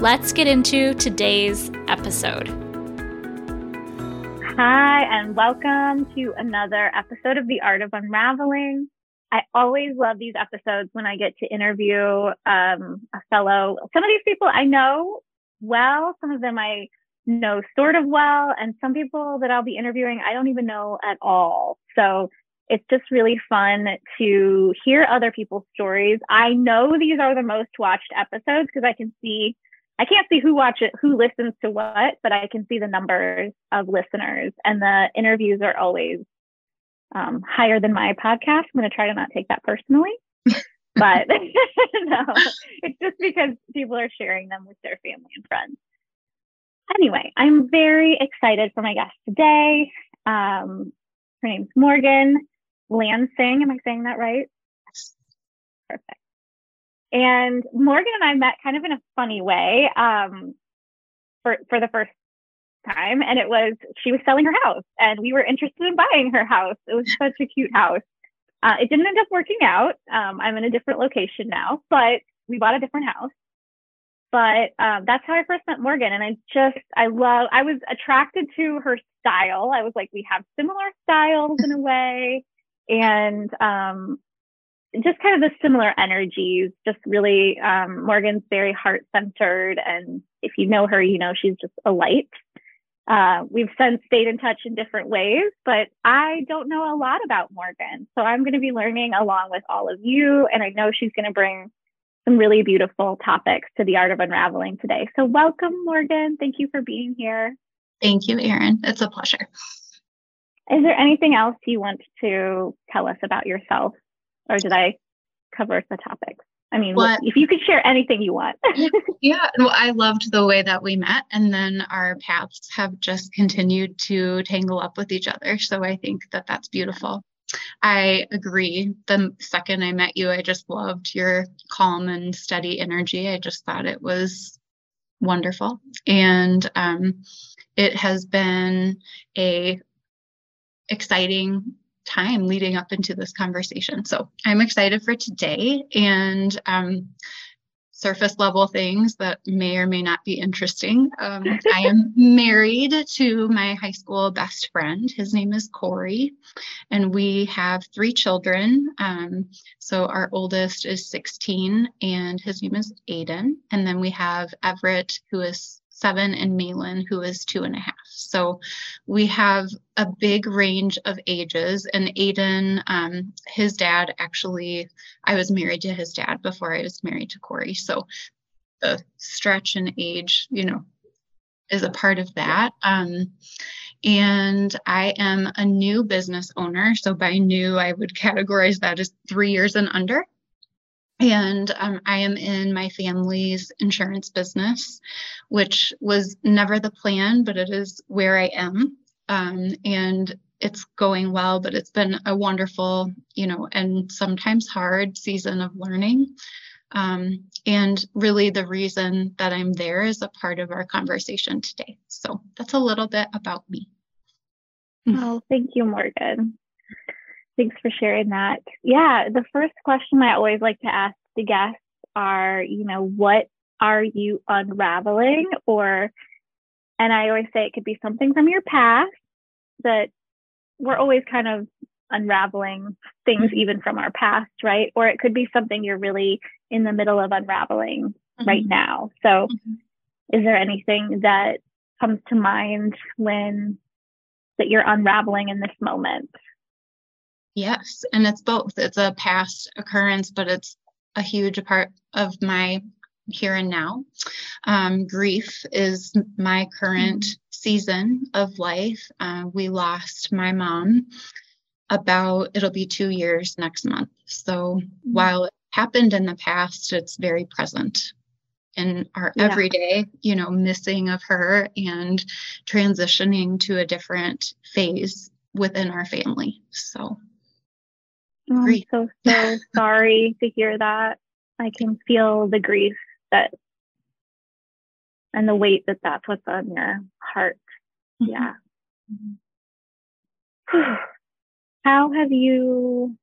Let's get into today's episode. Hi, and welcome to another episode of The Art of Unraveling. I always love these episodes when I get to interview um, a fellow. Some of these people I know well, some of them I know sort of well, and some people that I'll be interviewing I don't even know at all. So it's just really fun to hear other people's stories. I know these are the most watched episodes because I can see I can't see who watches, who listens to what, but I can see the numbers of listeners, and the interviews are always um, higher than my podcast. I'm going to try to not take that personally, but no, it's just because people are sharing them with their family and friends. Anyway, I'm very excited for my guest today. Um, her name's Morgan Lansing. Am I saying that right? Perfect. And Morgan and I met kind of in a funny way um, for for the first time, and it was she was selling her house, and we were interested in buying her house. It was such a cute house. Uh, it didn't end up working out. Um, I'm in a different location now, but we bought a different house. But um, that's how I first met Morgan, and I just I love. I was attracted to her style. I was like, we have similar styles in a way, and um, just kind of the similar energies, just really, um, Morgan's very heart centered. And if you know her, you know she's just a light. Uh, we've since stayed in touch in different ways, but I don't know a lot about Morgan. So I'm going to be learning along with all of you. And I know she's going to bring some really beautiful topics to the art of unraveling today. So welcome, Morgan. Thank you for being here. Thank you, Erin. It's a pleasure. Is there anything else you want to tell us about yourself? Or did I cover the topics? I mean, what, if you could share anything you want. yeah, well, I loved the way that we met, and then our paths have just continued to tangle up with each other. So I think that that's beautiful. I agree. The second I met you, I just loved your calm and steady energy. I just thought it was wonderful. And um, it has been a exciting time leading up into this conversation. So I'm excited for today and um, surface level things that may or may not be interesting. Um, I am married to my high school best friend. His name is Corey, and we have three children. Um, so our oldest is 16, and his name is Aiden. And then we have Everett, who is seven, and Malin, who is two and a half. So we have a big range of ages. And Aiden, um, his dad actually, I was married to his dad before I was married to Corey. So the stretch in age, you know, is a part of that. Um, and I am a new business owner. So by new, I would categorize that as three years and under and um, I am in my family's insurance business, which was never the plan, but it is where I am. Um, and it's going well, but it's been a wonderful, you know, and sometimes hard season of learning. Um, and really, the reason that I'm there is a part of our conversation today. So that's a little bit about me. Oh, thank you, Morgan. Thanks for sharing that. Yeah, the first question I always like to ask the guests are, you know, what are you unraveling? Or, and I always say it could be something from your past that we're always kind of unraveling things mm-hmm. even from our past, right? Or it could be something you're really in the middle of unraveling mm-hmm. right now. So, mm-hmm. is there anything that comes to mind when that you're unraveling in this moment? Yes, and it's both. It's a past occurrence, but it's a huge part of my here and now. Um, grief is my current mm-hmm. season of life. Uh, we lost my mom about, it'll be two years next month. So mm-hmm. while it happened in the past, it's very present. in our Yeah. everyday, you know, missing of her and transitioning to a different phase within our family. So, Oh, I'm so so sorry to hear that. I can feel the grief that and the weight that that puts on your heart. Mm-hmm. Yeah. Mm-hmm. How have you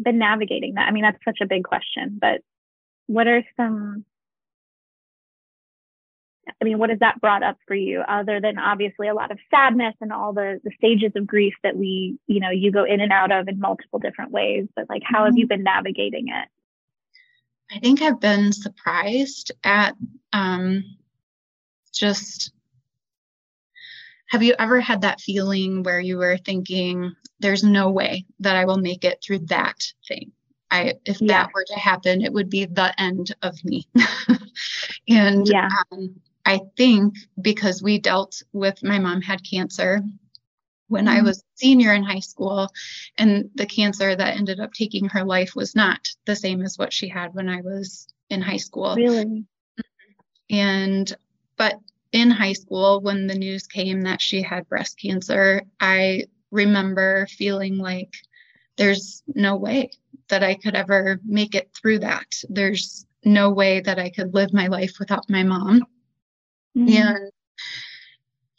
been navigating that? I mean, that's such a big question, but what are some I mean, what has that brought up for you other than obviously a lot of sadness and all the the stages of grief that we, you know, you go in and out of in multiple different ways, but like how have you been navigating it? I think I've been surprised at um, just. Have you ever had that feeling where you were thinking, "There's no way that I will make it through that thing. I, if Yeah. that were to happen, it would be the end of me." and Yeah. um, I think because we dealt with my mom had cancer when I Mhm. was senior in high school, and the cancer that ended up taking her life was not the same as what she had when I was in high school. Really? And, but in high school, when the news came that she had breast cancer, I remember feeling like there's no way that I could ever make it through that. There's no way that I could live my life without my mom. Mhm. And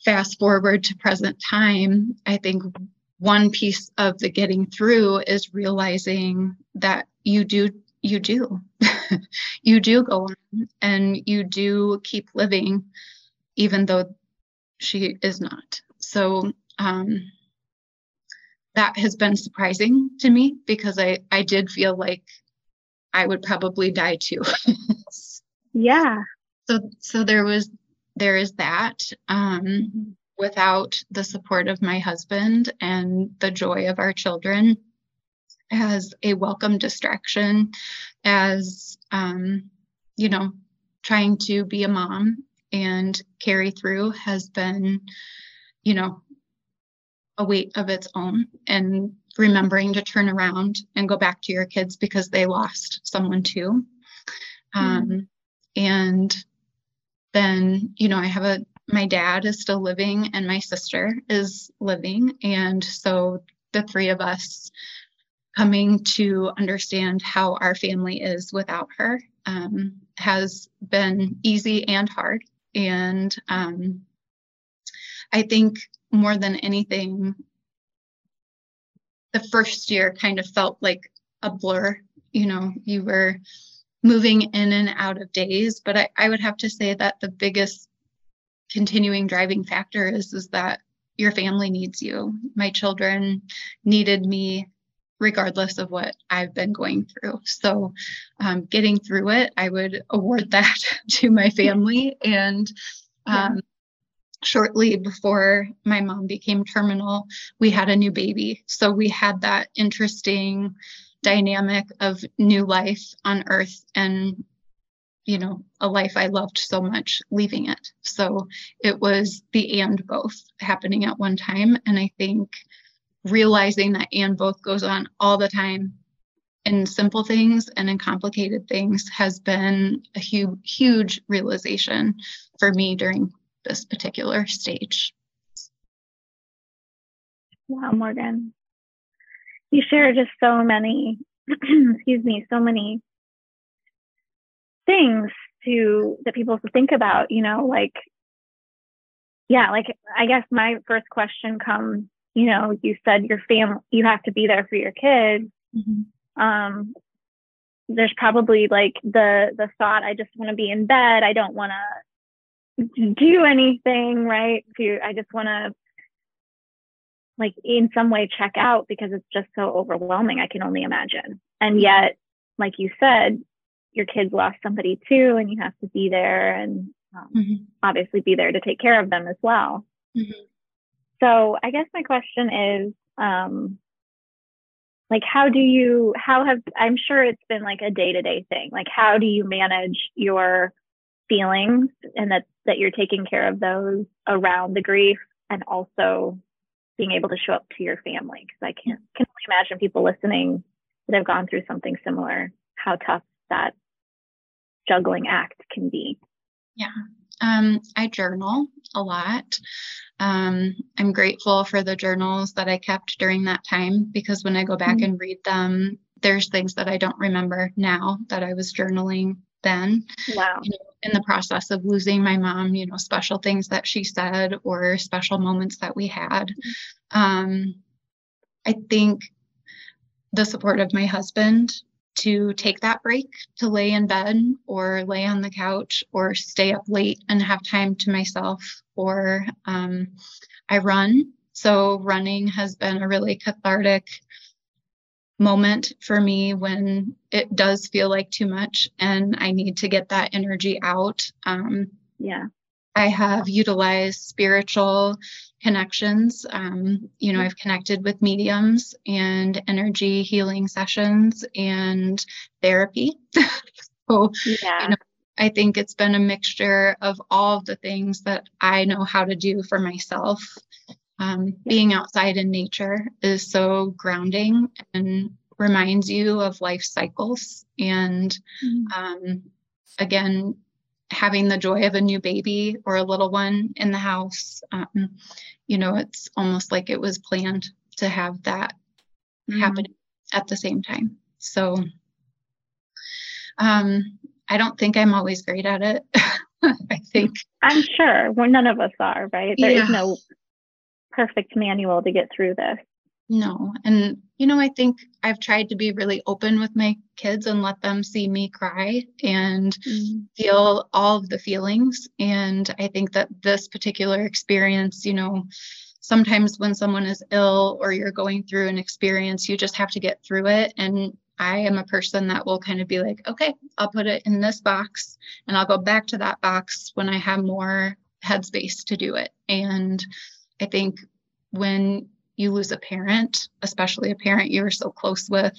fast forward to present time, I think one piece of the getting through is realizing that you do, you do, you do go on and you do keep living, even though she is not. So, um, that has been surprising to me because I, I did feel like I would probably die too. Yeah. so so there was there is that um without the support of my husband and the joy of our children as a welcome distraction as um you know trying to be a mom and carry through has been you know a weight of its own and remembering to turn around and go back to your kids because they lost someone too. Um, and then you know i have a my dad is still living and my sister is living. And so the three of us coming to understand how our family is without her um, has been easy and hard. And um, i think more than anything the first year kind of felt like a blur. You know you were moving in and out of days but I, I would have to say that the biggest continuing driving factor is is that your family needs you. My children needed me regardless of what i've been going through. So um, getting through it i would award that to my family. And Yeah. um, shortly before my mom became terminal we had a new baby. So we had that interesting dynamic of new life on earth and you know a life i loved so much leaving it. So it was the and both happening at one time. And i think realizing that and both goes on all the time in simple things and in complicated things has been a huge huge realization for me during this particular stage. Wow, Morgan. You share just so many, excuse me, so many things to that people to think about, you know, like yeah, like I guess my first question comes, you know, you said your family you have to be there for your kids. Um there's probably like the the thought I just want to be in bed. I don't want to do anything, right? Do I just want to like in some way check out because it's just so overwhelming. I can only imagine. And yet, like you said, your kids lost somebody too, and you have to be there and um, Mhm. obviously be there to take care of them as well. Mhm. So I guess my question is, um, like, how do you, how have, I'm sure it's been like a day to day thing. Like, how do you manage your feelings and that, that you're taking care of those around the grief and also being able to show up to your family? Because I can't, can only imagine people listening that have gone through something similar, how tough that juggling act can be? Yeah. Um, I journal a lot. Um, I'm grateful for the journals that I kept during that time because when I go back mm-hmm. and read them, there's things that I don't remember now that I was journaling then. Wow. You know, in the process of losing my mom, you know, special things that she said or special moments that we had. Mm-hmm. Um, I think the support of my husband to take that break to lay in bed or lay on the couch or stay up late and have time to myself or um, i run so running has been a really cathartic moment for me when it does feel like too much and i need to get that energy out um, yeah I have utilized spiritual connections. Um, you know, I've connected with mediums and energy healing sessions and therapy. so, yeah. you know, I think it's been a mixture of all of the things that I know how to do for myself. Um, being outside in nature is so grounding and reminds you of life cycles. And mm-hmm. um, again, having the joy of a new baby or a little one in the house. Um, you know, it's almost like it was planned to have that mm-hmm. happen at the same time. So um, I don't think I'm always great at it. I think I'm sure. Well, none of us are, right? There yeah. is no perfect manual to get through this. No. And, you know, I think I've tried to be really open with my kids and let them see me cry and mm-hmm. feel all of the feelings. And I think that this particular experience, you know, sometimes when someone is ill or you're going through an experience, you just have to get through it. And I am a person that will kind of be like, okay, I'll put it in this box and I'll go back to that box when I have more headspace to do it. And I think when you lose a parent, especially a parent you're so close with,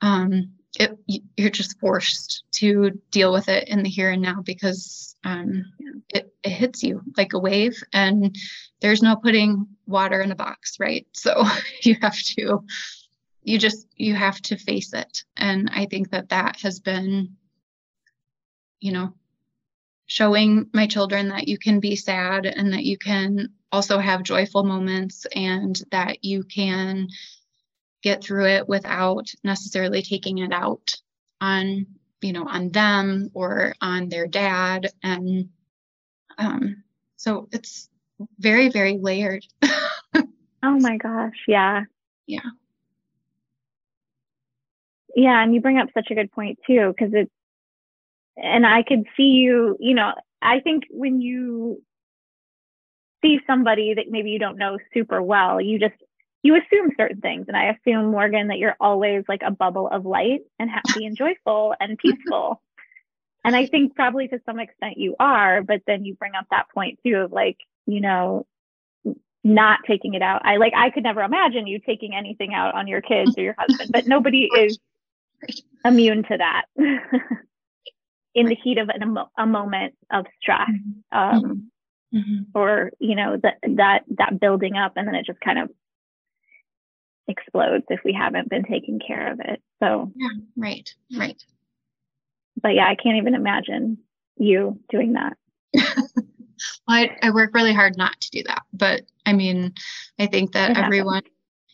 um, it, you're just forced to deal with it in the here and now because um, it, it hits you like a wave and there's no putting water in a box right? So you have to you just you have to face it. And i think that that has been you know showing my children that you can be sad and that you can also have joyful moments and that you can get through it without necessarily taking it out on you know on them or on their dad. And um, so it's very very layered. Oh my gosh yeah. Yeah. Yeah and you bring up such a good point too because it's and i could see you you know i think when you see somebody that maybe you don't know super well, you just you assume certain things. And I assume, Morgan, that you're always like a bubble of light and happy and joyful and peaceful. and I think probably to some extent you are, but then you bring up that point too of like, you know, not taking it out. I like I could never imagine you taking anything out on your kids or your husband, but nobody is immune to that. in the heat of an, a moment of stress. Mm-hmm. Um, mm-hmm. or you know that that that building up and then it just kind of explodes if we haven't been taking care of it so yeah right right but yeah i can't even imagine you doing that well, I, I work really hard not to do that but i mean i think that it everyone happens.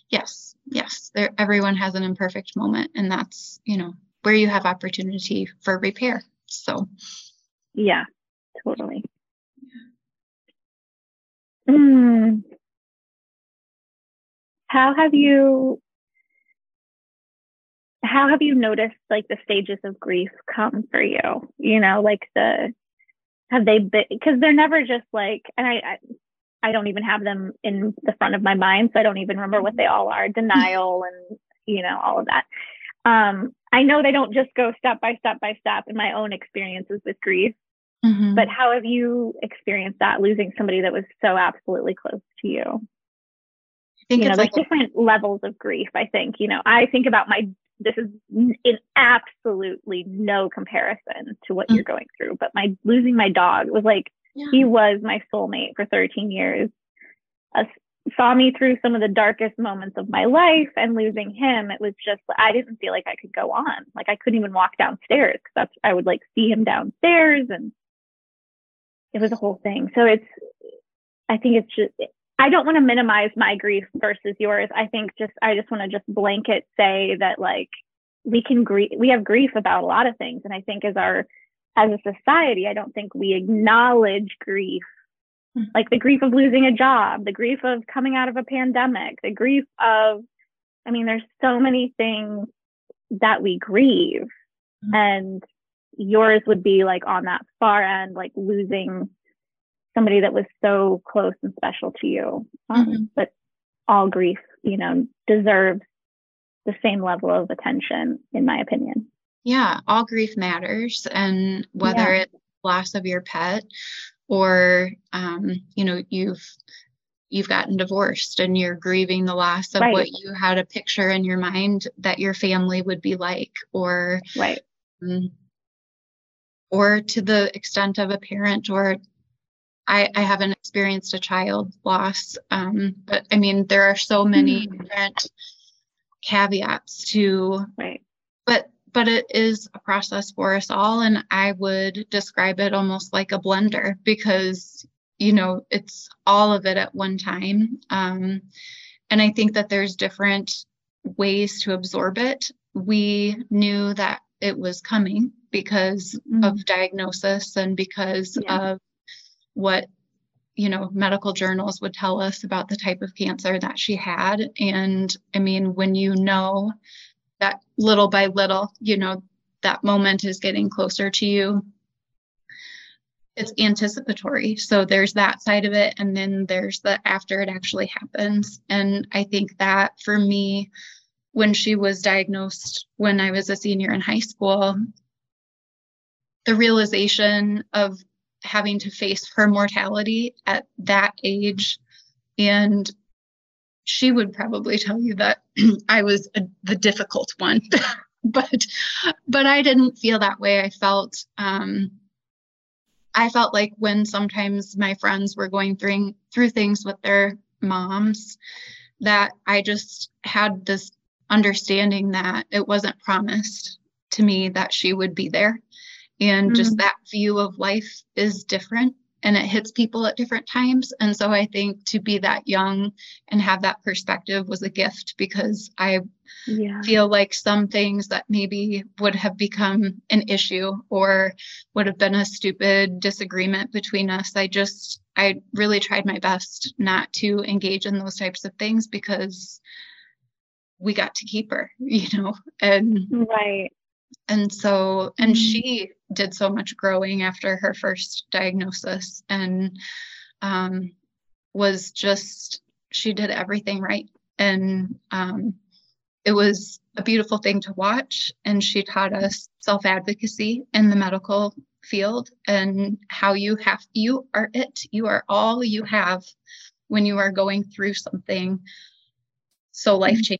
yes yes there everyone has an imperfect moment and that's you know where you have opportunity for repair so yeah totally Mm. How have you how have you noticed like the stages of grief come for you? You know, like the have they been because they're never just like and I, I I don't even have them in the front of my mind, so I don't even remember what they all are. Denial and you know all of that. Um, I know they don't just go step by step by step in my own experiences with grief. Mm-hmm. But how have you experienced that losing somebody that was so absolutely close to you? I think you know, there's like different a- levels of grief. I think, you know, I think about my, this is in absolutely no comparison to what mm-hmm. you're going through, but my losing my dog was like, yeah. he was my soulmate for 13 years. A saw me through some of the darkest moments of my life and losing him it was just i didn't feel like i could go on. Like i couldn't even walk downstairs because i would like see him downstairs and it was a whole thing. So it's i think it's just i don't want to minimize my grief versus yours. I think just i just want to just blanket say that like we can grieve we have grief about a lot of things. And i think as our as a society i don't think we acknowledge grief. like the grief of losing a job, the grief of coming out of a pandemic, the grief of, I mean, there's so many things that we grieve. Mm-hmm. And yours would be like on that far end, like losing somebody that was so close and special to you. Um, mm-hmm. But all grief, you know, deserves the same level of attention, in my opinion. Yeah, all grief matters. And whether yeah. it's loss of your pet or um, you know you've you've gotten divorced and you're grieving the loss of right. what you had a picture in your mind that your family would be like or right um, or to the extent of a parent or I, I haven't experienced a child loss um, but i mean there are so many mm. different caveats to right but but it is a process for us all. And I would describe it almost like a blender because, you know, it's all of it at one time. Um, and I think that there's different ways to absorb it. We knew that it was coming because mm-hmm. of diagnosis and because yeah. of what you know medical journals would tell us about the type of cancer that she had and i mean when you know little by little, you know, that moment is getting closer to you. It's anticipatory. So there's that side of it. And then there's the after it actually happens. And I think that for me, when she was diagnosed when I was a senior in high school, the realization of having to face her mortality at that age and she would probably tell you that I was a, the difficult one, but but I didn't feel that way. I felt um, I felt like when sometimes my friends were going through through things with their moms, that I just had this understanding that it wasn't promised to me that she would be there, and mm-hmm. just that view of life is different and it hits people at different times. And so I think to be that young and have that perspective was a gift because I yeah. feel like some things that maybe would have become an issue or would have been a stupid disagreement between us. I just, I really tried my best not to engage in those types of things because we got to keep her, you know, and right. And so, and mm-hmm. she did so much growing after her first diagnosis and um, was just, she did everything right. And um, it was a beautiful thing to watch. And she taught us self advocacy in the medical field and how you have, you are it, you are all you have when you are going through something so life changing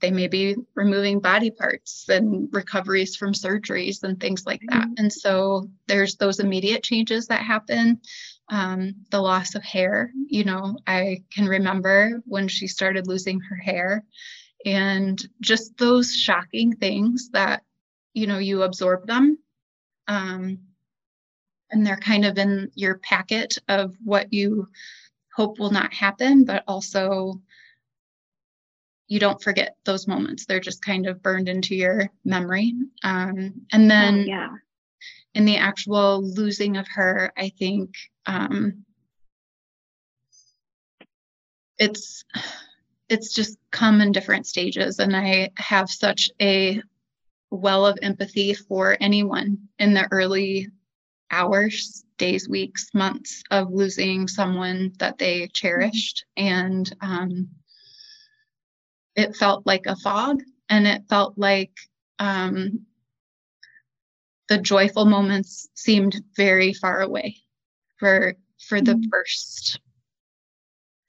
they may be removing body parts and recoveries from surgeries and things like that. Mm-hmm. And so there's those immediate changes that happen. Um, the loss of hair, you know, I can remember when she started losing her hair and just those shocking things that, you know, you absorb them. Um, and they're kind of in your packet of what you hope will not happen, but also you don't forget those moments. They're just kind of burned into your memory. Um, and then oh, yeah. in the actual losing of her, I think um, it's it's just come in different stages. And I have such a well of empathy for anyone in the early hours, days, weeks, months of losing someone that they mm-hmm. cherished. And um, it felt like a fog and it felt like um, the joyful moments seemed very far away for for the mm-hmm. first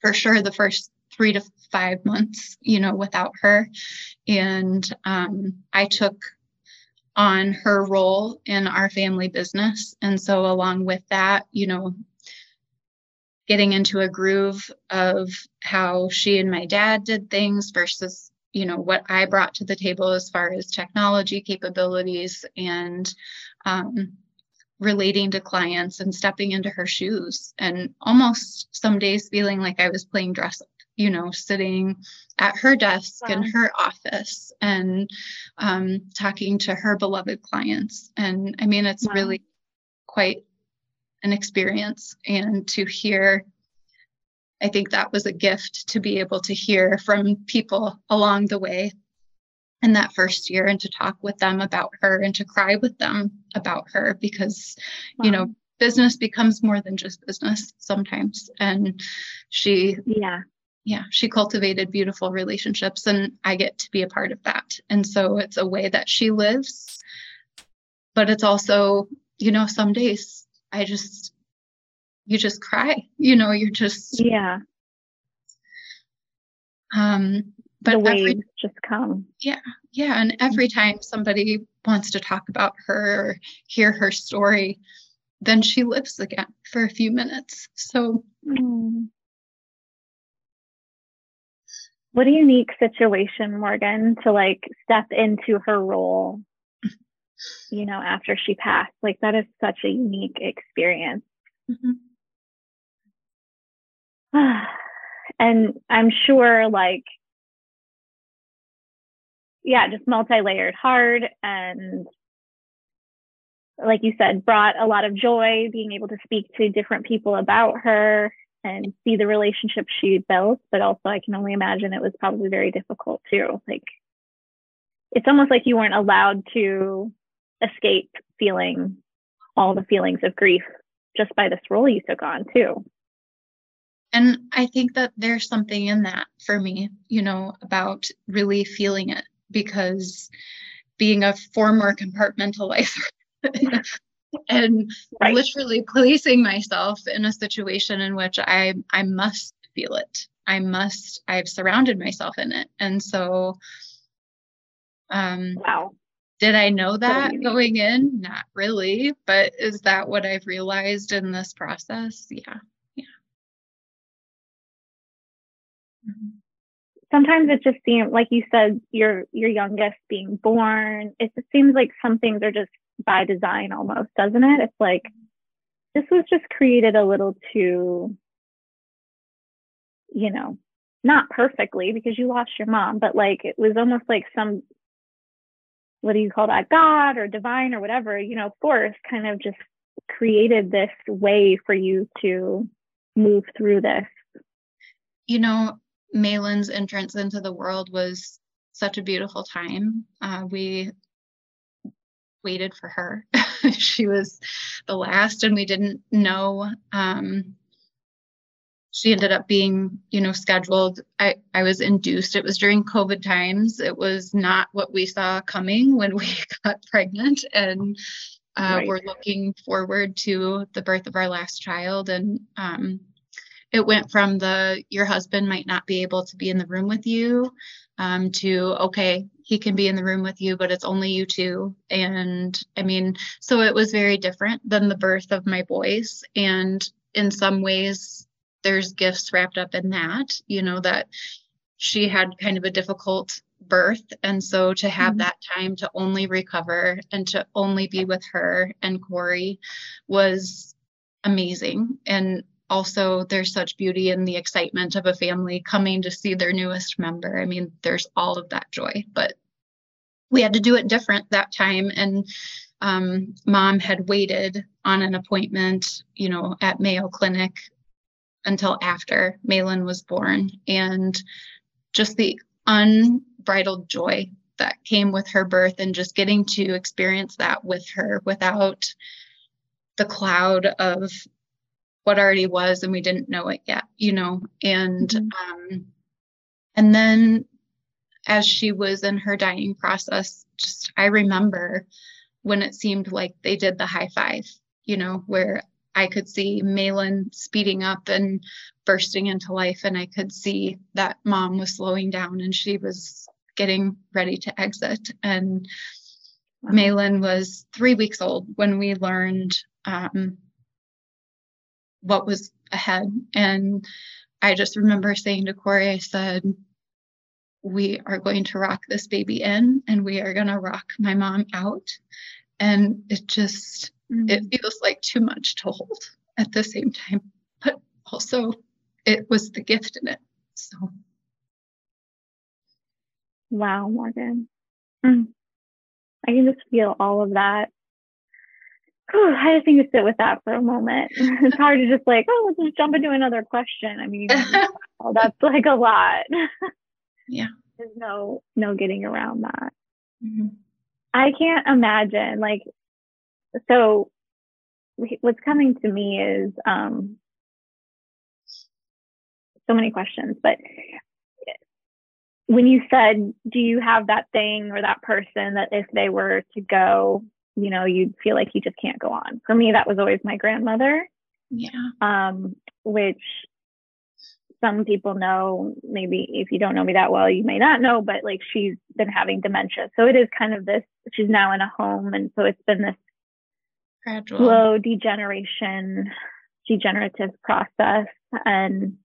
for sure the first three to five months you know without her and um, i took on her role in our family business and so along with that you know getting into a groove of how she and my dad did things versus you know what i brought to the table as far as technology capabilities and um, relating to clients and stepping into her shoes and almost some days feeling like i was playing dress up you know sitting at her desk wow. in her office and um, talking to her beloved clients and i mean it's wow. really quite an experience and to hear I think that was a gift to be able to hear from people along the way in that first year and to talk with them about her and to cry with them about her because wow. you know business becomes more than just business sometimes. And she yeah. Yeah she cultivated beautiful relationships and i get to be a part of that. And so it's a way that she lives but it's also you know some days i just you just cry you know you're just yeah. Um but the waves every, just come. Yeah yeah and every time somebody wants to talk about her or hear her story then she lives again for a few minutes so mm. what a unique situation morgan to like step into her role you know after she passed like that is such a unique experience mm-hmm. and I'm sure like yeah, just multi-layered hard and like you said, brought a lot of joy being able to speak to different people about her and see the relationship she built. But also, I can only imagine it was probably very difficult too. Like, it's almost like you weren't allowed to escape feeling all the feelings of grief just by this role you took on too. And I think that there's something in that for me, you know, about really feeling it because being a former compartmentalizer and right. literally placing myself in a situation in which I I must feel it. I must I've surrounded myself in it. And so um wow. Did I know that going in? Not really, but is that what I've realized in this process? Yeah. Yeah. Mm-hmm. Sometimes it just seems like you said your your youngest being born it just seems like some things are just by design almost doesn't it it's like this was just created a little too you know not perfectly because you lost your mom but like it was almost like some what do you call that god or divine or whatever you know force kind of just created this way for you to move through this you know Malin's entrance into the world was such a beautiful time. Uh, we waited for her. she was the last, and we didn't know. Um, she ended up being, you know, scheduled. I, I was induced. It was during COVID times. It was not what we saw coming when we got pregnant. And uh, right. we're looking forward to the birth of our last child. And um, it went from the your husband might not be able to be in the room with you um, to okay he can be in the room with you but it's only you two and i mean so it was very different than the birth of my boys and in some ways there's gifts wrapped up in that you know that she had kind of a difficult birth and so to have mm-hmm. that time to only recover and to only be with her and corey was amazing and also there's such beauty in the excitement of a family coming to see their newest member. I mean, there's all of that joy, but we had to do it different that time. And um, mom had waited on an appointment, you know, at Mayo Clinic until after Malin was born. And just the unbridled joy that came with her birth and just getting to experience that with her without the cloud of what already was and we didn't know it yet you know and mm-hmm. um and then as she was in her dying process just i remember when it seemed like they did the high five you know where i could see malin speeding up and bursting into life and i could see that mom was slowing down and she was getting ready to exit and wow. malin was three weeks old when we learned um, what was ahead. And I just remember saying to Corey, I said, we are going to rock this baby in and we are going to rock my mom out. And it just, mm-hmm. it feels like too much to hold at the same time. But also, it was the gift in it. So. Wow, Morgan. Mm. I can just feel all of that. Whew, I just need to sit with that for a moment. It's hard to just like, oh, let's just jump into another question. I mean, oh, that's like a lot. yeah. There's no no getting around that. Mm-hmm. I can't imagine like so what's coming to me is um so many questions, but when you said, do you have that thing or that person that if they were to go, you know, you'd feel like you just can't go on? For me, that was always my grandmother. Yeah. Um, which some people know, maybe if you don't know me that well, you may not know, but like she's been having dementia. So it is kind of this, she's now in a home. And so it's been this gradual slow degeneration, degenerative process. And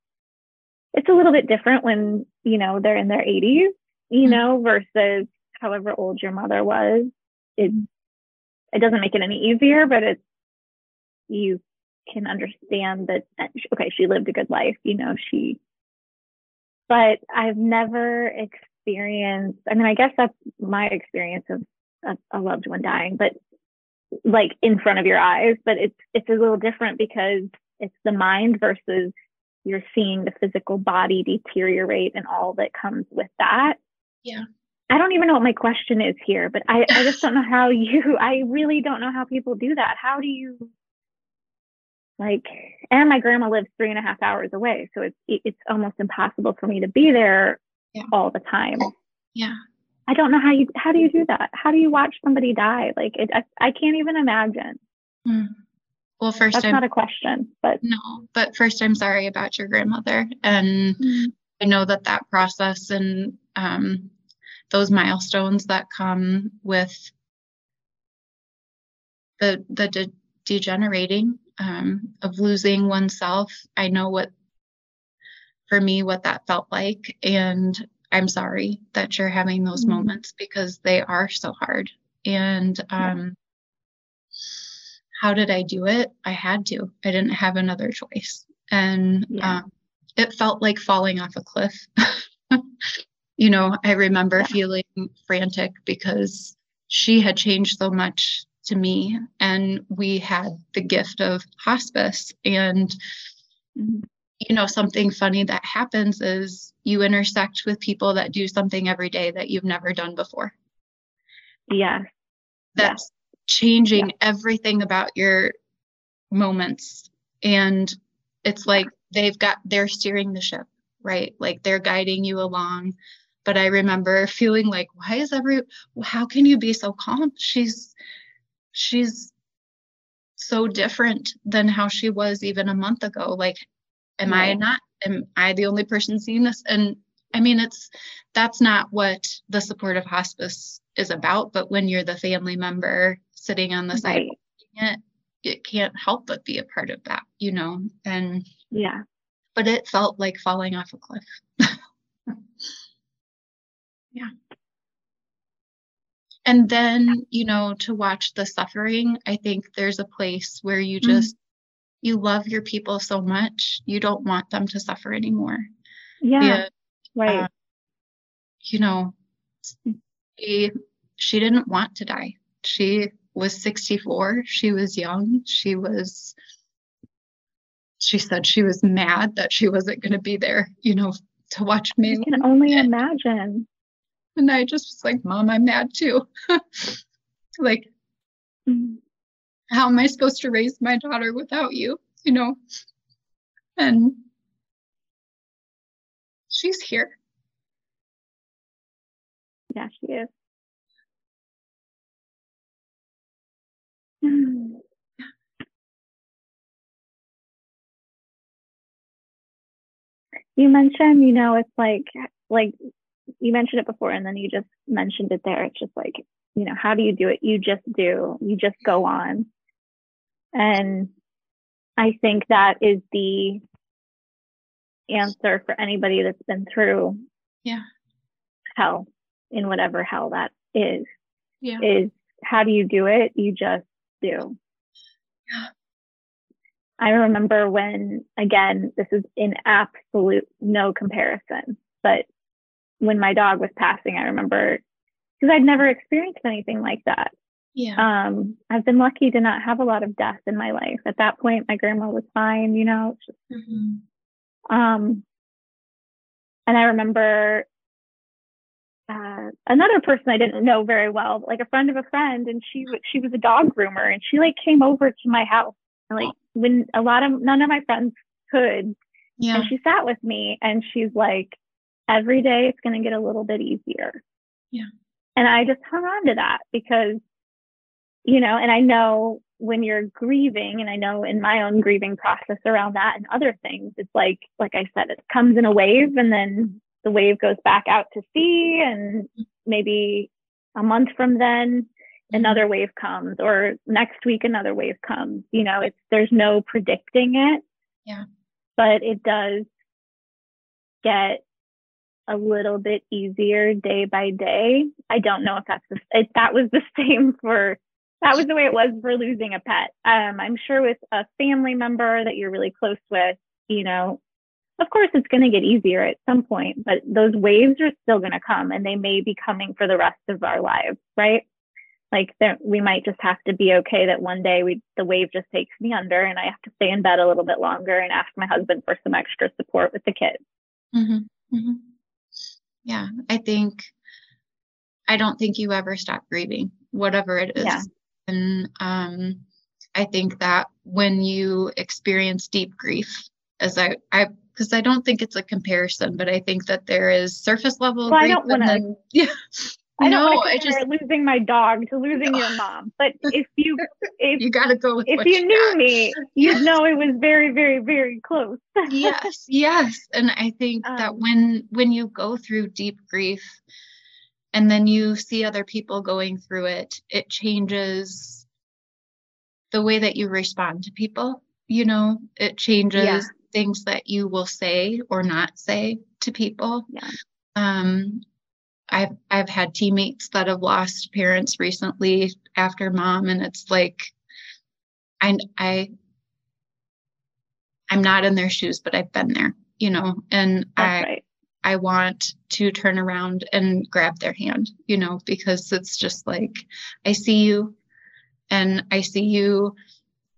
it's a little bit different when, you know, they're in their 80s, you mm-hmm. know, versus however old your mother was. It it doesn't make it any easier, but it's you can understand that okay, she lived a good life, you know, she but I've never experienced I mean, I guess that's my experience of a, a loved one dying, but like in front of your eyes, but it's it's a little different because it's the mind versus you're seeing the physical body deteriorate and all that comes with that. Yeah. I don't even know what my question is here, but I, I just don't know how you, I really don't know how people do that. How do you, like, and my grandma lives three and a half hours away. So it's, it's almost impossible for me to be there yeah. all the time. Yeah. I don't know how you, how do you do that? How do you watch somebody die? Like, it, I, I can't even imagine. Mm. Well, first, that's I'm, not a question, but no, but first, I'm sorry about your grandmother, and mm-hmm. I know that that process and um, those milestones that come with the the de- degenerating um, of losing oneself. I know what, for me, what that felt like, and I'm sorry that you're having those mm-hmm. moments because they are so hard. And um, how did I do it? I had to. I didn't have another choice. And yeah. um, it felt like falling off a cliff. you know, I remember yeah. feeling frantic because she had changed so much to me. And we had the gift of hospice. And, you know, something funny that happens is you intersect with people that do something every day that you've never done before. Yeah. That's changing yeah. everything about your moments. And it's like they've got they're steering the ship right? Like they're guiding you along. But i remember feeling like why is every how can you be so calm? She's she's so different than how she was even a month ago. Like am right. i not am i the only person seeing this and i mean it's that's not what the supportive hospice is about but when you're the family member sitting on the side it, it can't help but be a part of that, you know? And yeah, but it felt like falling off a cliff. yeah. And then, you know, to watch the suffering, I think there's a place where you mm-hmm. just. You love your people so much, you don't want them to suffer anymore. Yeah. right. Uh, you know, she, she didn't want to die. She was 64. She was young. She was, she said she was mad that she wasn't going to be there, you know, to watch me. I can only and, imagine. And I just was like, Mom, I'm mad too. like, mm-hmm. How am I supposed to raise my daughter without you? You know? And she's here. Yeah, she is. You mentioned, you know, it's like, like you mentioned it before and then you just mentioned it there. It's just like, you know, how do you do it? You just do, you just go on. And I think that is the answer for anybody that's been through yeah hell in whatever hell that is. Yeah. Is how do you do it? You just do. Yeah. I remember when, again, this is in absolute no comparison, but when my dog was passing, I remember because I'd never experienced anything like that. Yeah. Um, I've been lucky to not have a lot of death in my life. At that point, my grandma was fine, you know. Just, mm-hmm. Um, and I remember uh, another person I didn't know very well, like a friend of a friend, and she she was a dog groomer, and she like came over to my house, and like when a lot of none of my friends could, yeah. and she sat with me, and she's like, every day it's going to get a little bit easier. Yeah. And I just hung on to that because, you know, and I know when you're grieving, and I know in my own grieving process around that and other things, it's like, like I said, it comes in a wave and then the wave goes back out to sea and maybe a month from then Mm-hmm. another wave comes or next week another wave comes you know it's there's no predicting it. Yeah. But it does get a little bit easier day by day. I don't know if that's the, if that was the same for that was the way it was for losing a pet um i'm sure with a family member that you're really close with you know of course it's going to get easier at some point but those waves are still going to come and they may be coming for the rest of our lives right like there, we might just have to be okay that one day we the wave just takes me under and i have to stay in bed a little bit longer and ask my husband for some extra support with the kids mm-hmm. Mm-hmm. yeah i think i don't think you ever stop grieving whatever it is yeah. And um i think that when you experience deep grief as i i because I don't think it's a comparison, but I think that there is surface level. Well, I don't want to. Yeah. I no, don't I just losing my dog to losing your mom. But if you if you got to go with if you, you knew got. me, you'd know it was very, very, very close. yes, yes, and I think um, that when when you go through deep grief, and then you see other people going through it, it changes the way that you respond to people. You know, it changes. Yeah things that you will say or not say to people. Yeah. Um, I've I've had teammates that have lost parents recently after mom, and it's like I I I'm not in their shoes, but I've been there, you know, and That's I right. I want to turn around and grab their hand, you know, because it's just like I see you and I see you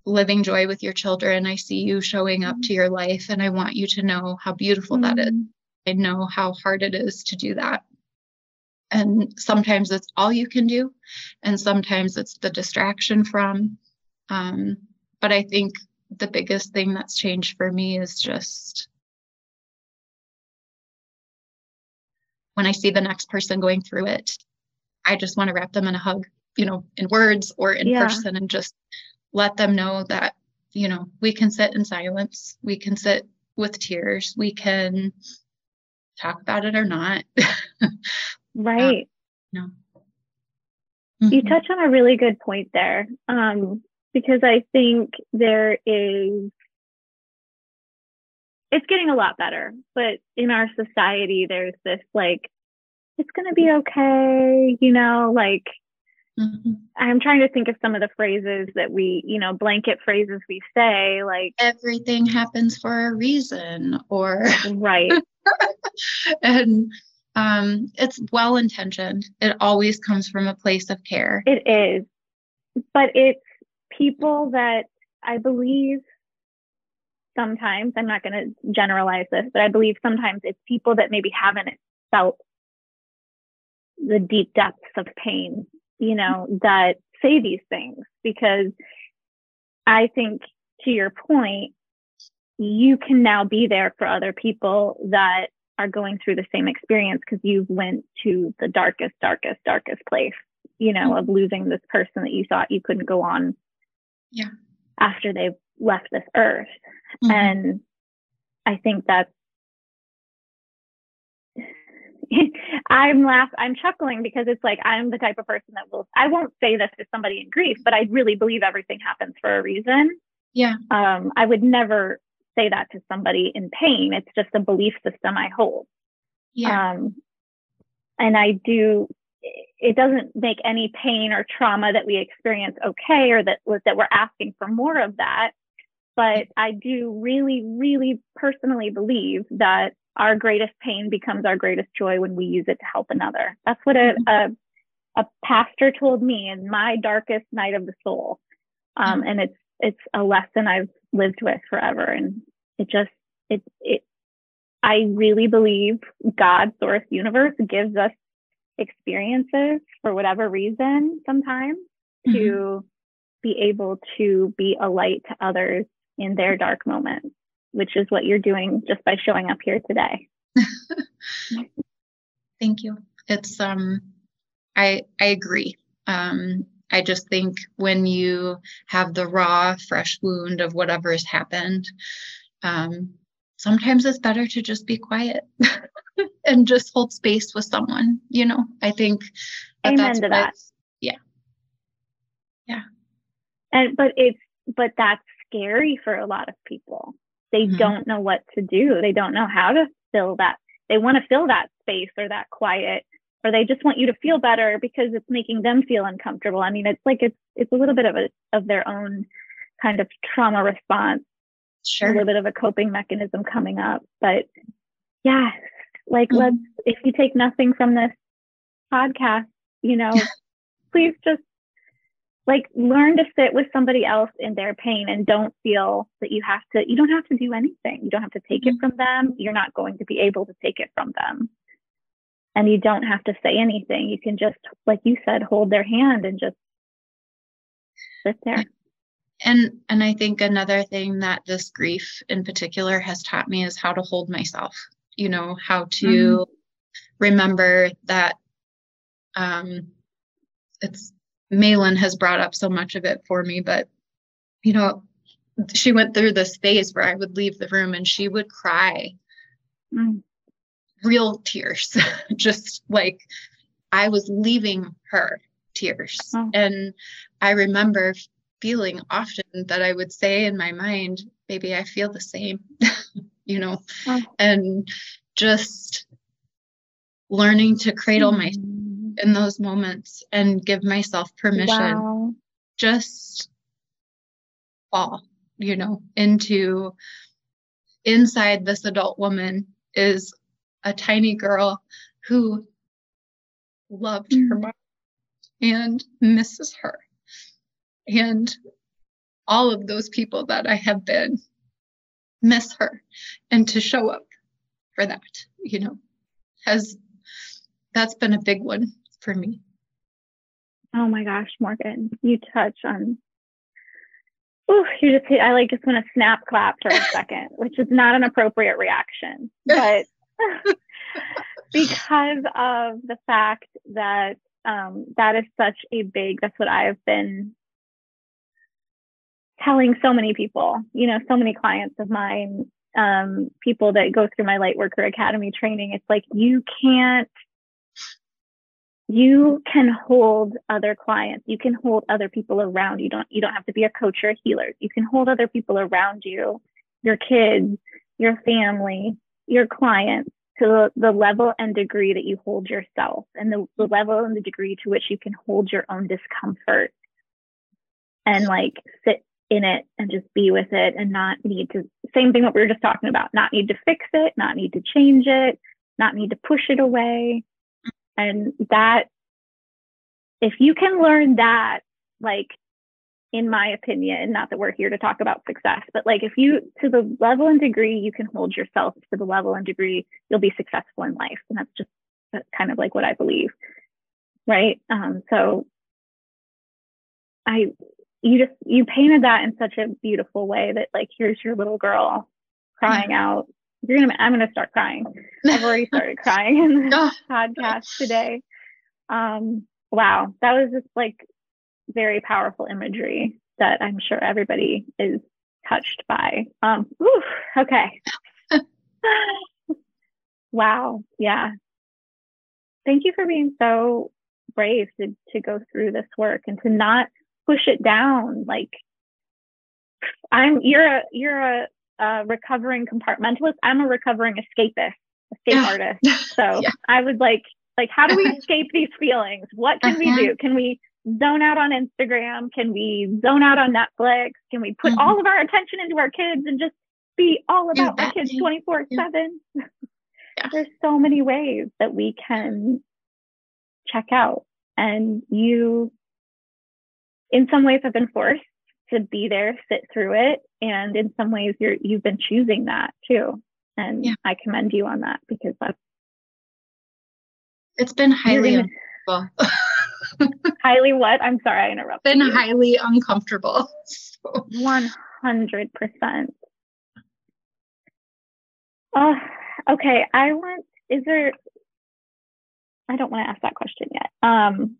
living joy with your children. I see you showing up to your life, and I want you to know how beautiful mm-hmm. that is. I know how hard it is to do that. And sometimes it's all you can do, and sometimes it's the distraction from. Um, but I think the biggest thing that's changed for me is just when I see the next person going through it, I just want to wrap them in a hug, you know, in words or in Yeah. person and just let them know that, you know, we can sit in silence, we can sit with tears, we can talk about it or not. Right. no. You Mhm. touch on a really good point there. Um, because I think there is it's getting a lot better, but in our society there's this like it's going to be okay, you know, like Mhm. I'm trying to think of some of the phrases that we, you know, blanket phrases we say like Everything happens for a reason, or right. and um, it's well intentioned. It always comes from a place of care. It is. But it's people that I believe sometimes, I'm not going to generalize this, but I believe sometimes it's people that maybe haven't felt the deep depths of pain, you know, that say these things. Because I think to your point, you can now be there for other people that are going through the same experience because you've went to the darkest, darkest, darkest place, you know, mm. of losing this person that you thought you couldn't go on Yeah. after they left this earth. Mhm. And I think that's I'm laugh I'm chuckling because it's like I'm the type of person that will I won't say this to somebody in grief, but I really believe everything happens for a reason. Yeah. Um, I would never say that to somebody in pain. It's just a belief system I hold. Yeah. Um, and I do, it doesn't make any pain or trauma that we experience okay or that, that we're asking for more of that. But I do really, really personally believe that our greatest pain becomes our greatest joy when we use it to help another. That's what a, a, a pastor told me in my darkest night of the soul. Um, and it's, it's a lesson I've lived with forever. And it just, it, it, I really believe God, source, universe gives us experiences for whatever reason sometimes mm-hmm. to be able to be a light to others in their dark moments, which is what you're doing just by showing up here today. Thank you. It's um I I agree. Um I just think when you have the raw, fresh wound of whatever has happened, um, sometimes it's better to just be quiet and just hold space with someone. You know, I think that Amen to that. Yeah. Yeah. And but it's but that's scary for a lot of people. They mm-hmm. don't know what to do. They don't know how to fill that. They want to fill that space or that quiet, or they just want you to feel better because it's making them feel uncomfortable. I mean, it's like it's it's a little bit of a of their own kind of trauma response. Sure. A little bit of a coping mechanism coming up. But yeah, like mm-hmm. let's if you take nothing from this podcast, you know, please just like learn to sit with somebody else in their pain and don't feel that you have to you don't have to do anything. You don't have to take it mm-hmm. from them. You're not going to be able to take it from them. And you don't have to say anything. You can just like you said hold their hand and just sit there. And and i think another thing that this grief in particular has taught me is how to hold myself you know how to mm-hmm. remember that um it's Malin has brought up so much of it for me, but you know, she went through this phase where I would leave the room and she would cry mm. real tears, just like I was leaving her tears. Oh. And I remember feeling often that I would say in my mind, maybe I feel the same, you know, oh. and just learning to cradle mm. myself in those moments and give myself permission wow. just fall you know into inside this adult woman is a tiny girl who loved her mm. mom and misses her and all of those people that i have been miss her and to show up for that you know has that's been a big one for me. Oh my gosh, Morgan, you touch on. Oh, you just, I like just want to snap clap for a second, which is not an appropriate reaction, but because of the fact that um, that is such a big, that's what I've been telling so many people, you know, so many clients of mine, um, people that go through my Lightworker Academy training. It's like, you can't you can hold other clients. You can hold other people around you. Don't you don't have to be a coach or a healer. You can hold other people around you your kids your family your clients to the level and degree that you hold yourself and the, the level and the degree to which you can hold your own discomfort and like sit in it and just be with it and not need to same thing what we were just talking about not need to fix it not need to change it not need to push it away and that, if you can learn that, like, in my opinion, not that we're here to talk about success, but like if you, to the level and degree you can hold yourself to the level and degree, you'll be successful in life. And that's just that's kind of like what I believe. Right. Um, so I, you just, you painted that in such a beautiful way that like, here's your little girl crying out you're gonna i'm gonna start crying. I've already started crying in the podcast today. Um wow. That was just like very powerful imagery that i'm sure everybody is touched by. Um whew, okay. Wow. Yeah. Thank you for being so brave to, to go through this work and to not push it down. Like I'm you're a you're a, a recovering compartmentalist. I'm a recovering escapist, escape artist. So yeah. I was like like how do we escape these feelings? What can uh-huh. we do? Can we zone out on Instagram? Can we zone out on Netflix? Can we put mm-hmm. all of our attention into our kids and just be all about our kids 24 7? There's so many ways that we can check out. And you, in some ways, have been forced to be there, sit through it. And in some ways, you're, you've been choosing that too. And yeah. I commend you on that because that's. It's been highly gonna, highly what? I'm sorry, I interrupted. Been you. highly uncomfortable. One hundred percent. Oh, okay. I want. Is there? I don't want to ask that question yet. Um,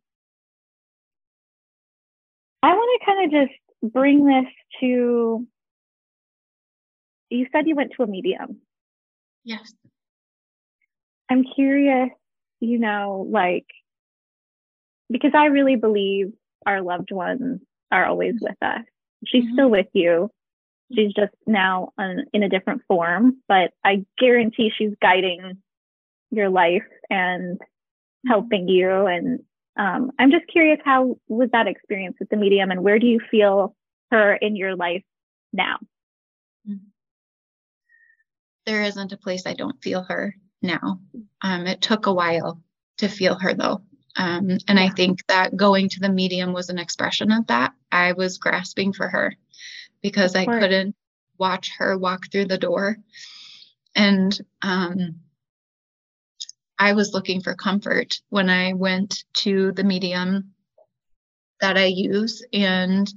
I want to kind of just bring this to. You said you went to a medium. Yes. I'm curious, you know, like because I really believe our loved ones are always with us. She's mm-hmm. still with you. She's just now on, in a different form, but I guarantee she's guiding your life and mm-hmm. helping you. And um, I'm just curious, how was that experience with the medium, and where do you feel her in your life now? Mm-hmm. There isn't a place I don't feel her now. Um, it took a while to feel her though. Um, and I think that going to the medium was an expression of that. I was grasping for her because I couldn't watch her walk through the door. And um, I was looking for comfort when I went to the medium that I use. And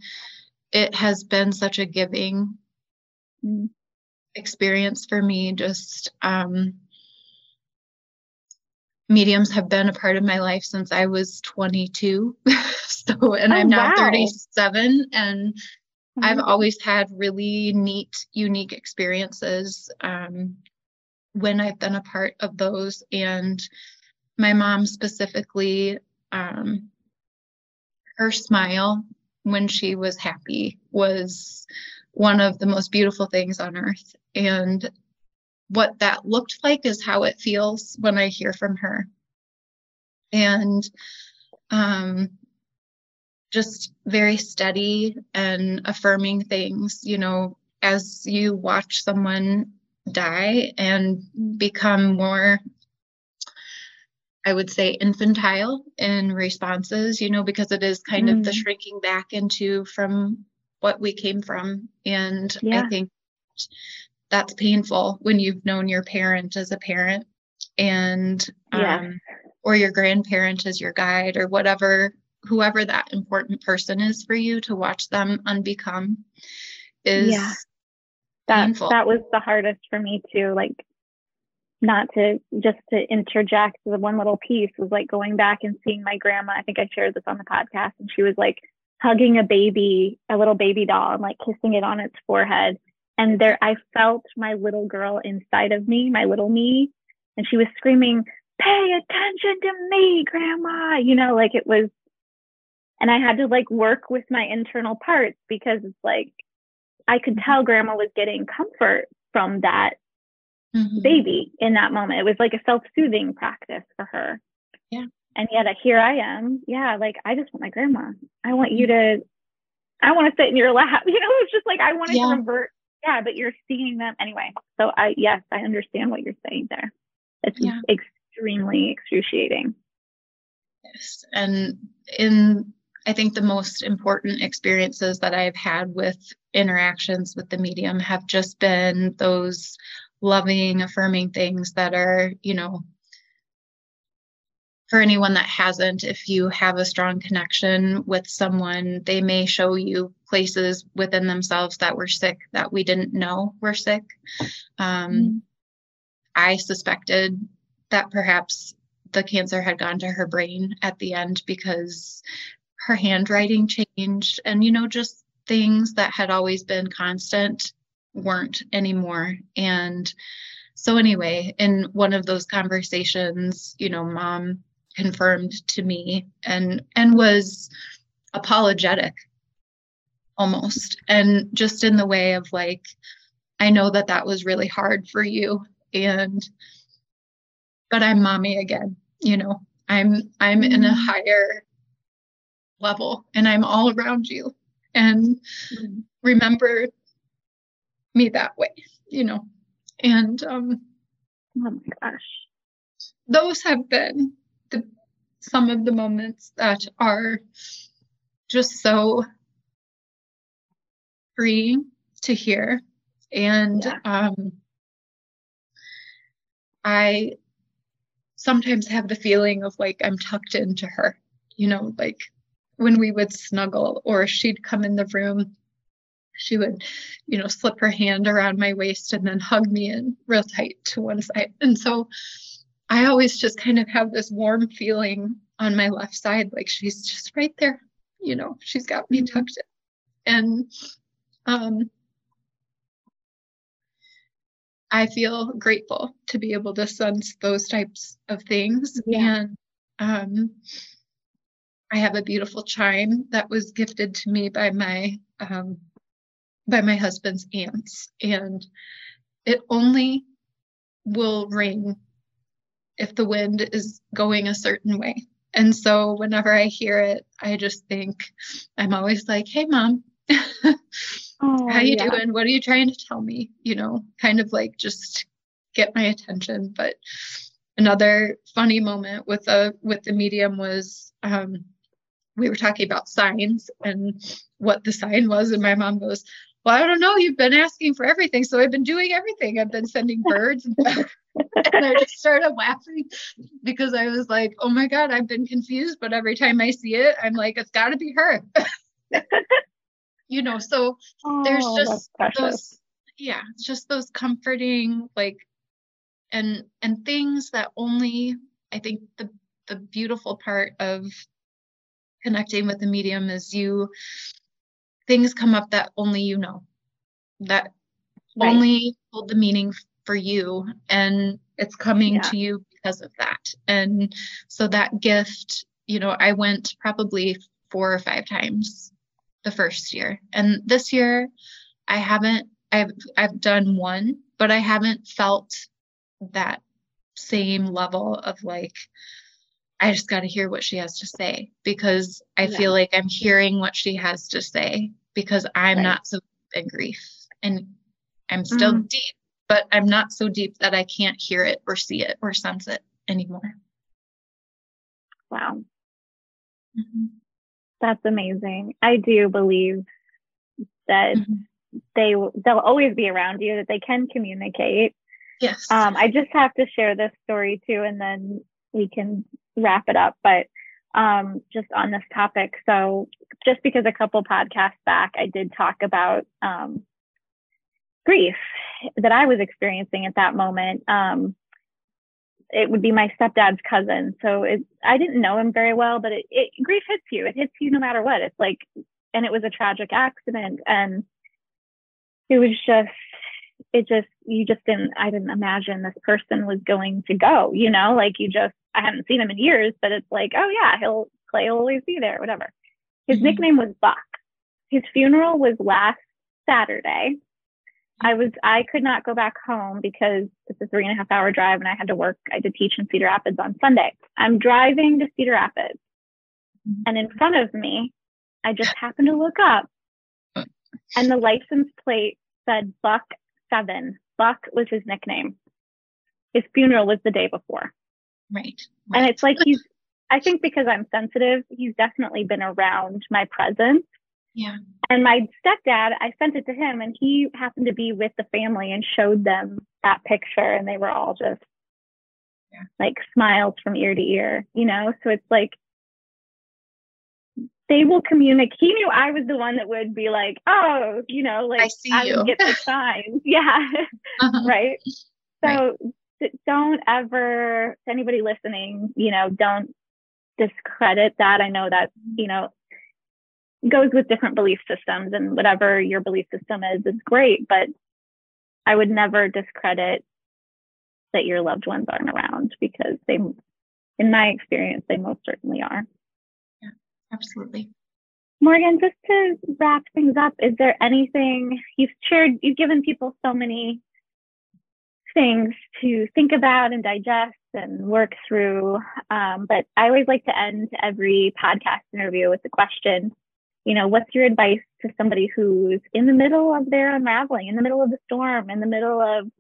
it has been such a giving experience for me, just um, mediums have been a part of my life since I was 22. so, and oh, I'm now wow. 37, and mm-hmm. I've always had really neat, unique experiences um, when I've been a part of those. And my mom specifically, um, her smile when she was happy was one of the most beautiful things on earth. And what that looked like is how it feels when I hear from her. And um, just very steady and affirming things, you know, as you watch someone die and become more I would say infantile in responses, you know, because it is kind mm. of the mm. shrinking back into from what we came from. And yeah. I think that's painful when you've known your parent as a parent and um, or your grandparent as your guide or whatever whoever that important person is for you to watch them unbecome is yeah. That painful. that was the hardest for me too like not to just to interject the one little piece was like going back and seeing my grandma i think i shared this on the podcast and she was like hugging a baby a little baby doll and like kissing it on its forehead and there, I felt my little girl inside of me, my little me, and she was screaming, pay attention to me, grandma, you know, like it was, and I had to like work with my internal parts because it's like, I could mm-hmm. tell grandma was getting comfort from that mm-hmm. baby in that moment. It was like a self soothing practice for her. Yeah. And yet here I am. Yeah. Like I just want my grandma. I want you to, I want to sit in your lap. You know, it's just like I wanted yeah. to revert yeah, but you're seeing them anyway. So I yes, I understand what you're saying there. It's yeah. extremely excruciating. Yes. And in I think the most important experiences that I've had with interactions with the medium have just been those loving, affirming things that are, you know, for anyone that hasn't, if you have a strong connection with someone, they may show you places within themselves that were sick that we didn't know were sick. Um, mm-hmm. I suspected that perhaps the cancer had gone to her brain at the end because her handwriting changed and, you know, just things that had always been constant weren't anymore. And so, anyway, in one of those conversations, you know, mom confirmed to me and and was apologetic almost. And just in the way of like, I know that that was really hard for you. And, but I'm mommy again, you know, I'm, I'm in a Mm-hmm. higher level and I'm all around you. And Mm-hmm. remember me that way, you know. And um, Oh my gosh. those have been the some of the moments that are just so freeing to hear. And Yeah. um, I sometimes have the feeling of like I'm tucked into her, you know, like when we would snuggle or she'd come in the room, she would, you know, slip her hand around my waist and then hug me in real tight to one side. And so I always just kind of have this warm feeling on my left side, like she's just right there, you know, she's got me tucked in. And um, I feel grateful to be able to sense those types of things. Yeah. And um, I have a beautiful chime that was gifted to me by my um, by my husband's aunts, and it only will ring if the wind is going a certain way. And so whenever I hear it, I just think I'm always like, "Hey, mom." Oh, how you yeah. doing what are you trying to tell me you know kind of like just get my attention but another funny moment with a with the medium was um we were talking about signs and what the sign was and my mom goes well i don't know you've been asking for everything. So i've been doing everything. I've been sending birds and i just started laughing because i was like oh my god i've been confused. But every time i see it i'm like it's got to be her. You know so there's Oh, that's just those yeah it's just those comforting like and and things that only i think the the beautiful part of connecting with the medium is you things come up that only you know that Right. only hold the meaning for you and it's coming Yeah. to you because of that and so that gift you know i went probably four or five times the first year and this year i haven't i've i've done one but i haven't felt that same level of like i just got to hear what she has to say because i Yeah. feel like i'm hearing what she has to say because i'm Right. not so deep in grief and i'm still Mm. deep but i'm not so deep that i can't hear it or see it or sense it anymore Wow. Mhm. That's amazing. I do believe that Mhm. they they'll always be around you, that they can communicate. yes Um, I just have to share this story too, and then we can wrap it up. But um, just on this topic, so just because a couple podcasts back, I did talk about um, grief that I was experiencing at that moment. Um, it would be my stepdad's cousin, so it, I didn't know him very well, but it, it grief hits you. It hits you no matter what. It's like, and it was a tragic accident, and it was just it just you just didn't i didn't imagine this person was going to go you know? Like you just i haven't seen him in years but it's like oh yeah he'll clay will always be there whatever. His Mhm. nickname was buck. His funeral was last saturday. I was i could not go back home because it's a three and a half hour drive and i had to work i did teach in cedar rapids on sunday. I'm driving to cedar rapids Mhm. and in front of me i just happened to look up and the license plate said Buck Seven. Buck was his nickname. His funeral was the day before. right, And it's like he's, I think because I'm sensitive, he's definitely been around my presence. yeah And my stepdad, I sent it to him and he happened to be with the family and showed them that picture and they were all just Yeah. like smiles from ear to ear, you know? So it's like, they will communicate. He knew I was the one that would be like, oh, you know, like see I you. get the signs. Yeah. Uh-huh. right? Right. So d- don't ever, to anybody listening, you know, don't discredit that. I know that, you know, goes with different belief systems and whatever your belief system is, is great, but I would never discredit that your loved ones aren't around because they, in my experience, they most certainly are. Absolutely Morgan, just to wrap things up, is there anything you've shared? You've given people so many things to think about and digest and work through. Um, but I always like to end every podcast interview with the question, you know, what's your advice to somebody who's in the middle of their unraveling, in the middle of the storm, in the middle of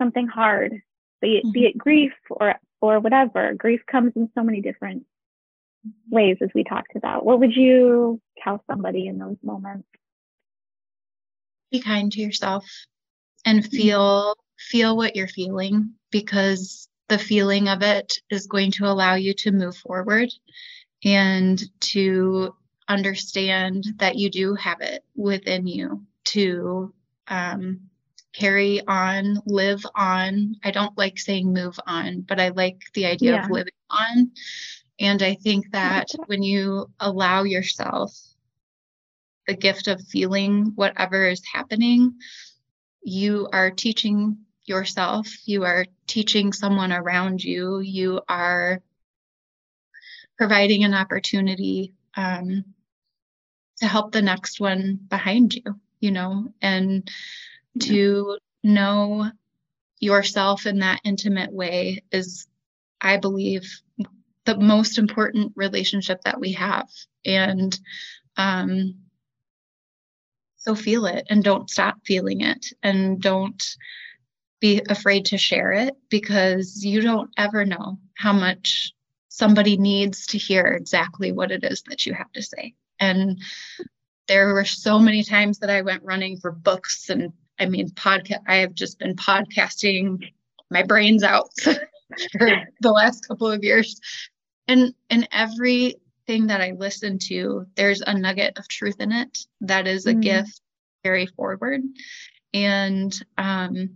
something hard, be it, mm-hmm. be it grief or or whatever. Grief comes in so many different ways, as we talked about. What would you tell somebody in those moments? Be kind to yourself and mm-hmm. feel feel what you're feeling because the feeling of it is going to allow you to move forward and to understand that you do have it within you to um, carry on, live on. I don't like saying move on, but I like the idea yeah. of living on. And I think that when you allow yourself the gift of feeling whatever is happening, you are teaching yourself, you are teaching someone around you, you are providing an opportunity um, to help the next one behind you, you know, and to know yourself in that intimate way is, I believe, the most important relationship that we have. And um, so feel it and don't stop feeling it and don't be afraid to share it because you don't ever know how much somebody needs to hear exactly what it is that you have to say. And there were so many times that I went running for books and I mean podcast I have just been podcasting my brains out for the last couple of years. And and everything that I listen to, there's a nugget of truth in it that is a mm. gift carry forward. And um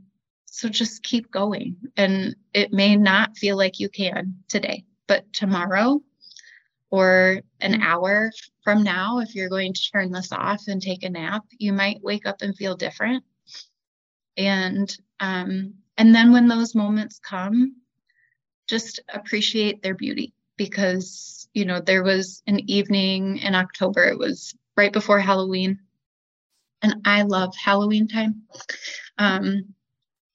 so just keep going. And it may not feel like you can today, but tomorrow or an mm-hmm. hour from now, if you're going to turn this off and take a nap, you might wake up and feel different. And um, and then when those moments come, just appreciate their beauty because you know there was an evening in October. It was right before Halloween, and I love Halloween time. Um,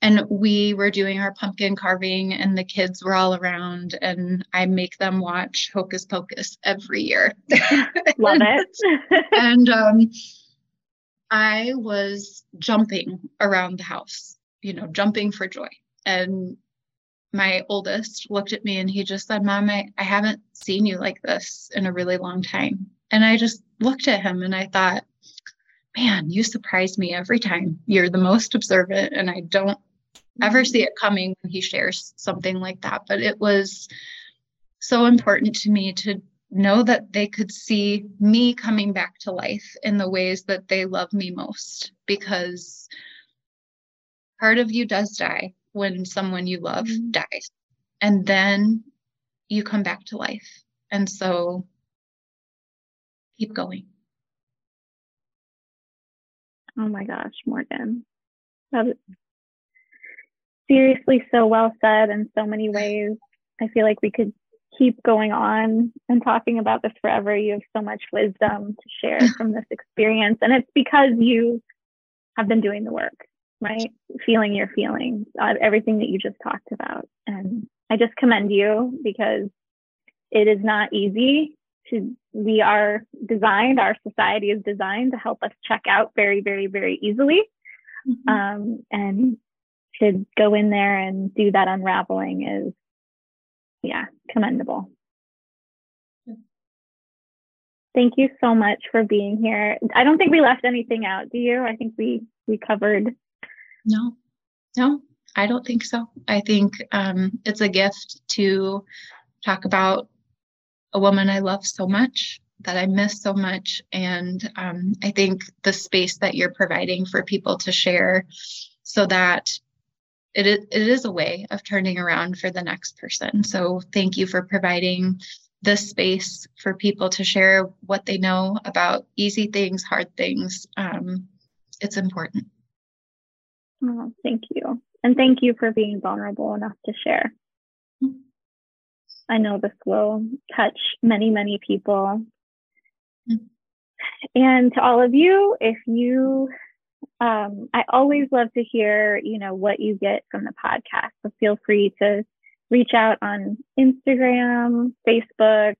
and we were doing our pumpkin carving and the kids were all around and i make them watch hocus pocus every year love it and um, i was jumping around the house you know jumping for joy and my oldest looked at me and he just said mom I, I haven't seen you like this in a really long time and i just looked at him and i thought man, you surprise me every time. You're the most observant, and I don't ever see it coming when he shares something like that. But it was so important to me to know that they could see me coming back to life in the ways that they love me most because part of you does die when someone you love mm-hmm. dies and then you come back to life and so keep going oh my gosh morgan that is seriously so well said in so many ways. I feel like we could keep going on and talking about this forever. You have so much wisdom to share from this experience. And it's because you have been doing the work, right? Feeling your feelings, everything that you just talked about. And I just commend you because it is not easy to, we are designed, our society is designed to help us check out very, very, very easily. Mm-hmm. Um, and to go in there and do that unraveling is, yeah, commendable. Thank you so much for being here. I don't think we left anything out, do you? I think we we covered. No, no, I don't think so. I think um, it's a gift to talk about a woman I love so much that I miss so much, and um, I think the space that you're providing for people to share, so that it is, it is a way of turning around for the next person. So thank you for providing this space for people to share what they know about easy things, hard things. Um, it's important. Oh, thank you. And thank you for being vulnerable enough to share. I know this will touch many, many people. And to all of you, if you, um, I always love to hear, you know, what you get from the podcast. So feel free to reach out on Instagram, Facebook,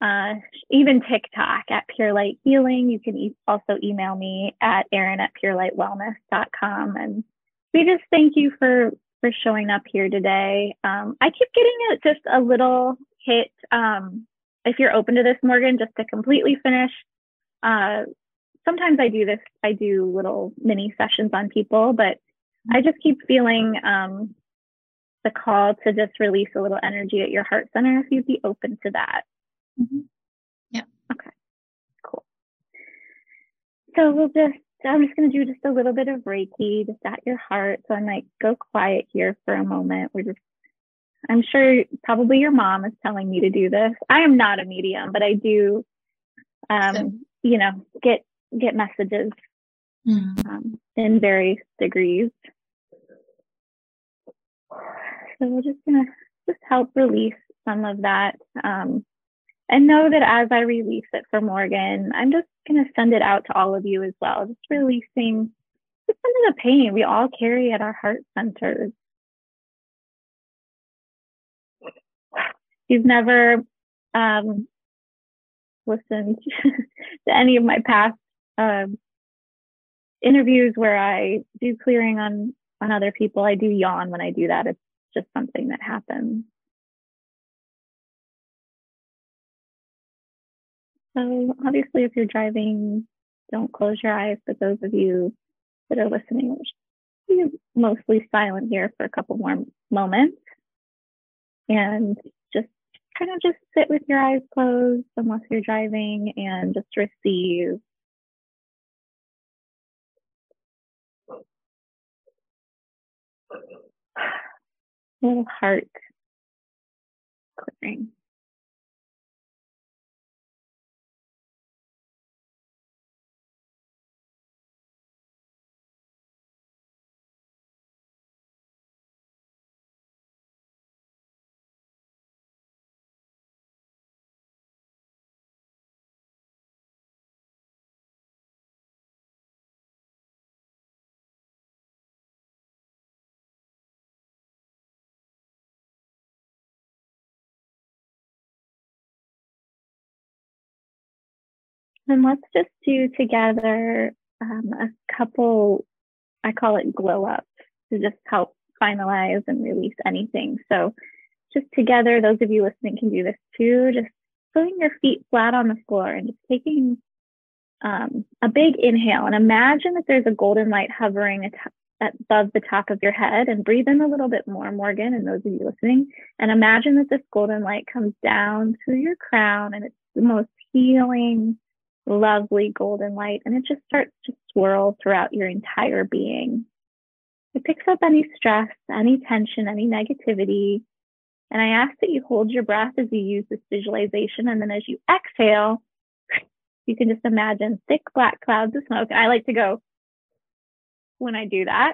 uh, even TikTok at Pure Light Healing. You can e- also email me at Erin at purelightwellness.com. And we just thank you for for showing up here today. Um, I keep getting it just a little hit. Um, if you're open to this, Morgan, just to completely finish. Uh, sometimes I do this. I do little mini sessions on people, but I just keep feeling um, the call to just release a little energy at your heart center. If you'd be open to that. Mm-hmm. Yeah. Okay. Cool. So we'll just, I'm just going to do just a little bit of Reiki just at your heart. So I might go quiet here for a moment. We're just, I'm sure probably your mom is telling me to do this. I am not a medium, but I do, um, so. you know, get, get messages mm. um, in various degrees. So we're just going to just help release some of that. Um, and know that as I release it for Morgan, I'm just going to send it out to all of you as well, just releasing just some of the pain we all carry at our heart centers. You've never um, listened to any of my past um, interviews where I do clearing on on other people. I do yawn when I do that. It's just something that happens. So obviously, if you're driving, don't close your eyes. But those of you that are listening, be mostly silent here for a couple more moments, and just kind of just sit with your eyes closed unless you're driving, and just receive. Little heart clearing. And let's just do together um, a couple, I call it glow ups to just help finalize and release anything. So, just together, those of you listening can do this too. Just putting your feet flat on the floor and just taking um, a big inhale and imagine that there's a golden light hovering above the top of your head and breathe in a little bit more, Morgan, and those of you listening. And imagine that this golden light comes down through your crown and it's the most healing, lovely golden light and it just starts to swirl throughout your entire being. It picks up any stress, any tension, any negativity. And I ask that you hold your breath as you use this visualization. And then as you exhale, you can just imagine thick black clouds of smoke. I like to go when I do that.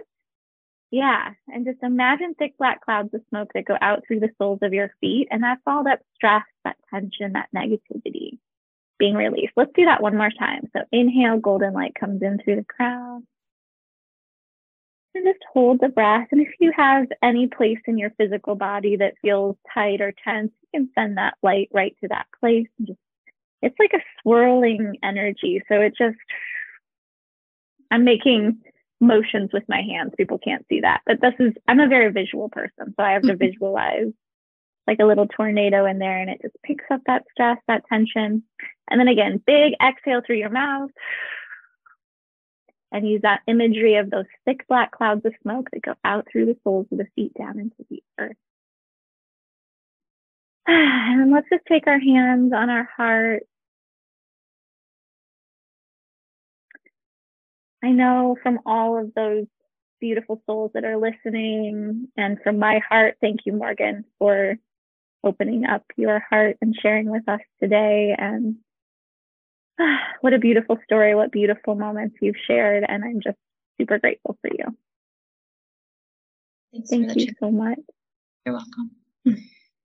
Yeah. And just imagine thick black clouds of smoke that go out through the soles of your feet. And that's all that stress, that tension, that negativity being released. Let's do that one more time. So inhale, golden light comes in through the crown. And just hold the breath. And if you have any place in your physical body that feels tight or tense, you can send that light right to that place. And just, it's like a swirling energy. So it just, I'm making motions with my hands. People can't see that, but this is, I'm a very visual person. So I have to mm-hmm. visualize like a little tornado in there and it just picks up that stress, that tension. And then again, big exhale through your mouth and use that imagery of those thick black clouds of smoke that go out through the soles of the feet down into the earth. And then let's just take our hands on our heart. I know from all of those beautiful souls that are listening and from my heart, thank you, Morgan, for opening up your heart and sharing with us today. And ah, what a beautiful story, what beautiful moments you've shared. And I'm just super grateful for you. Thanks Thank for you so much. You're welcome.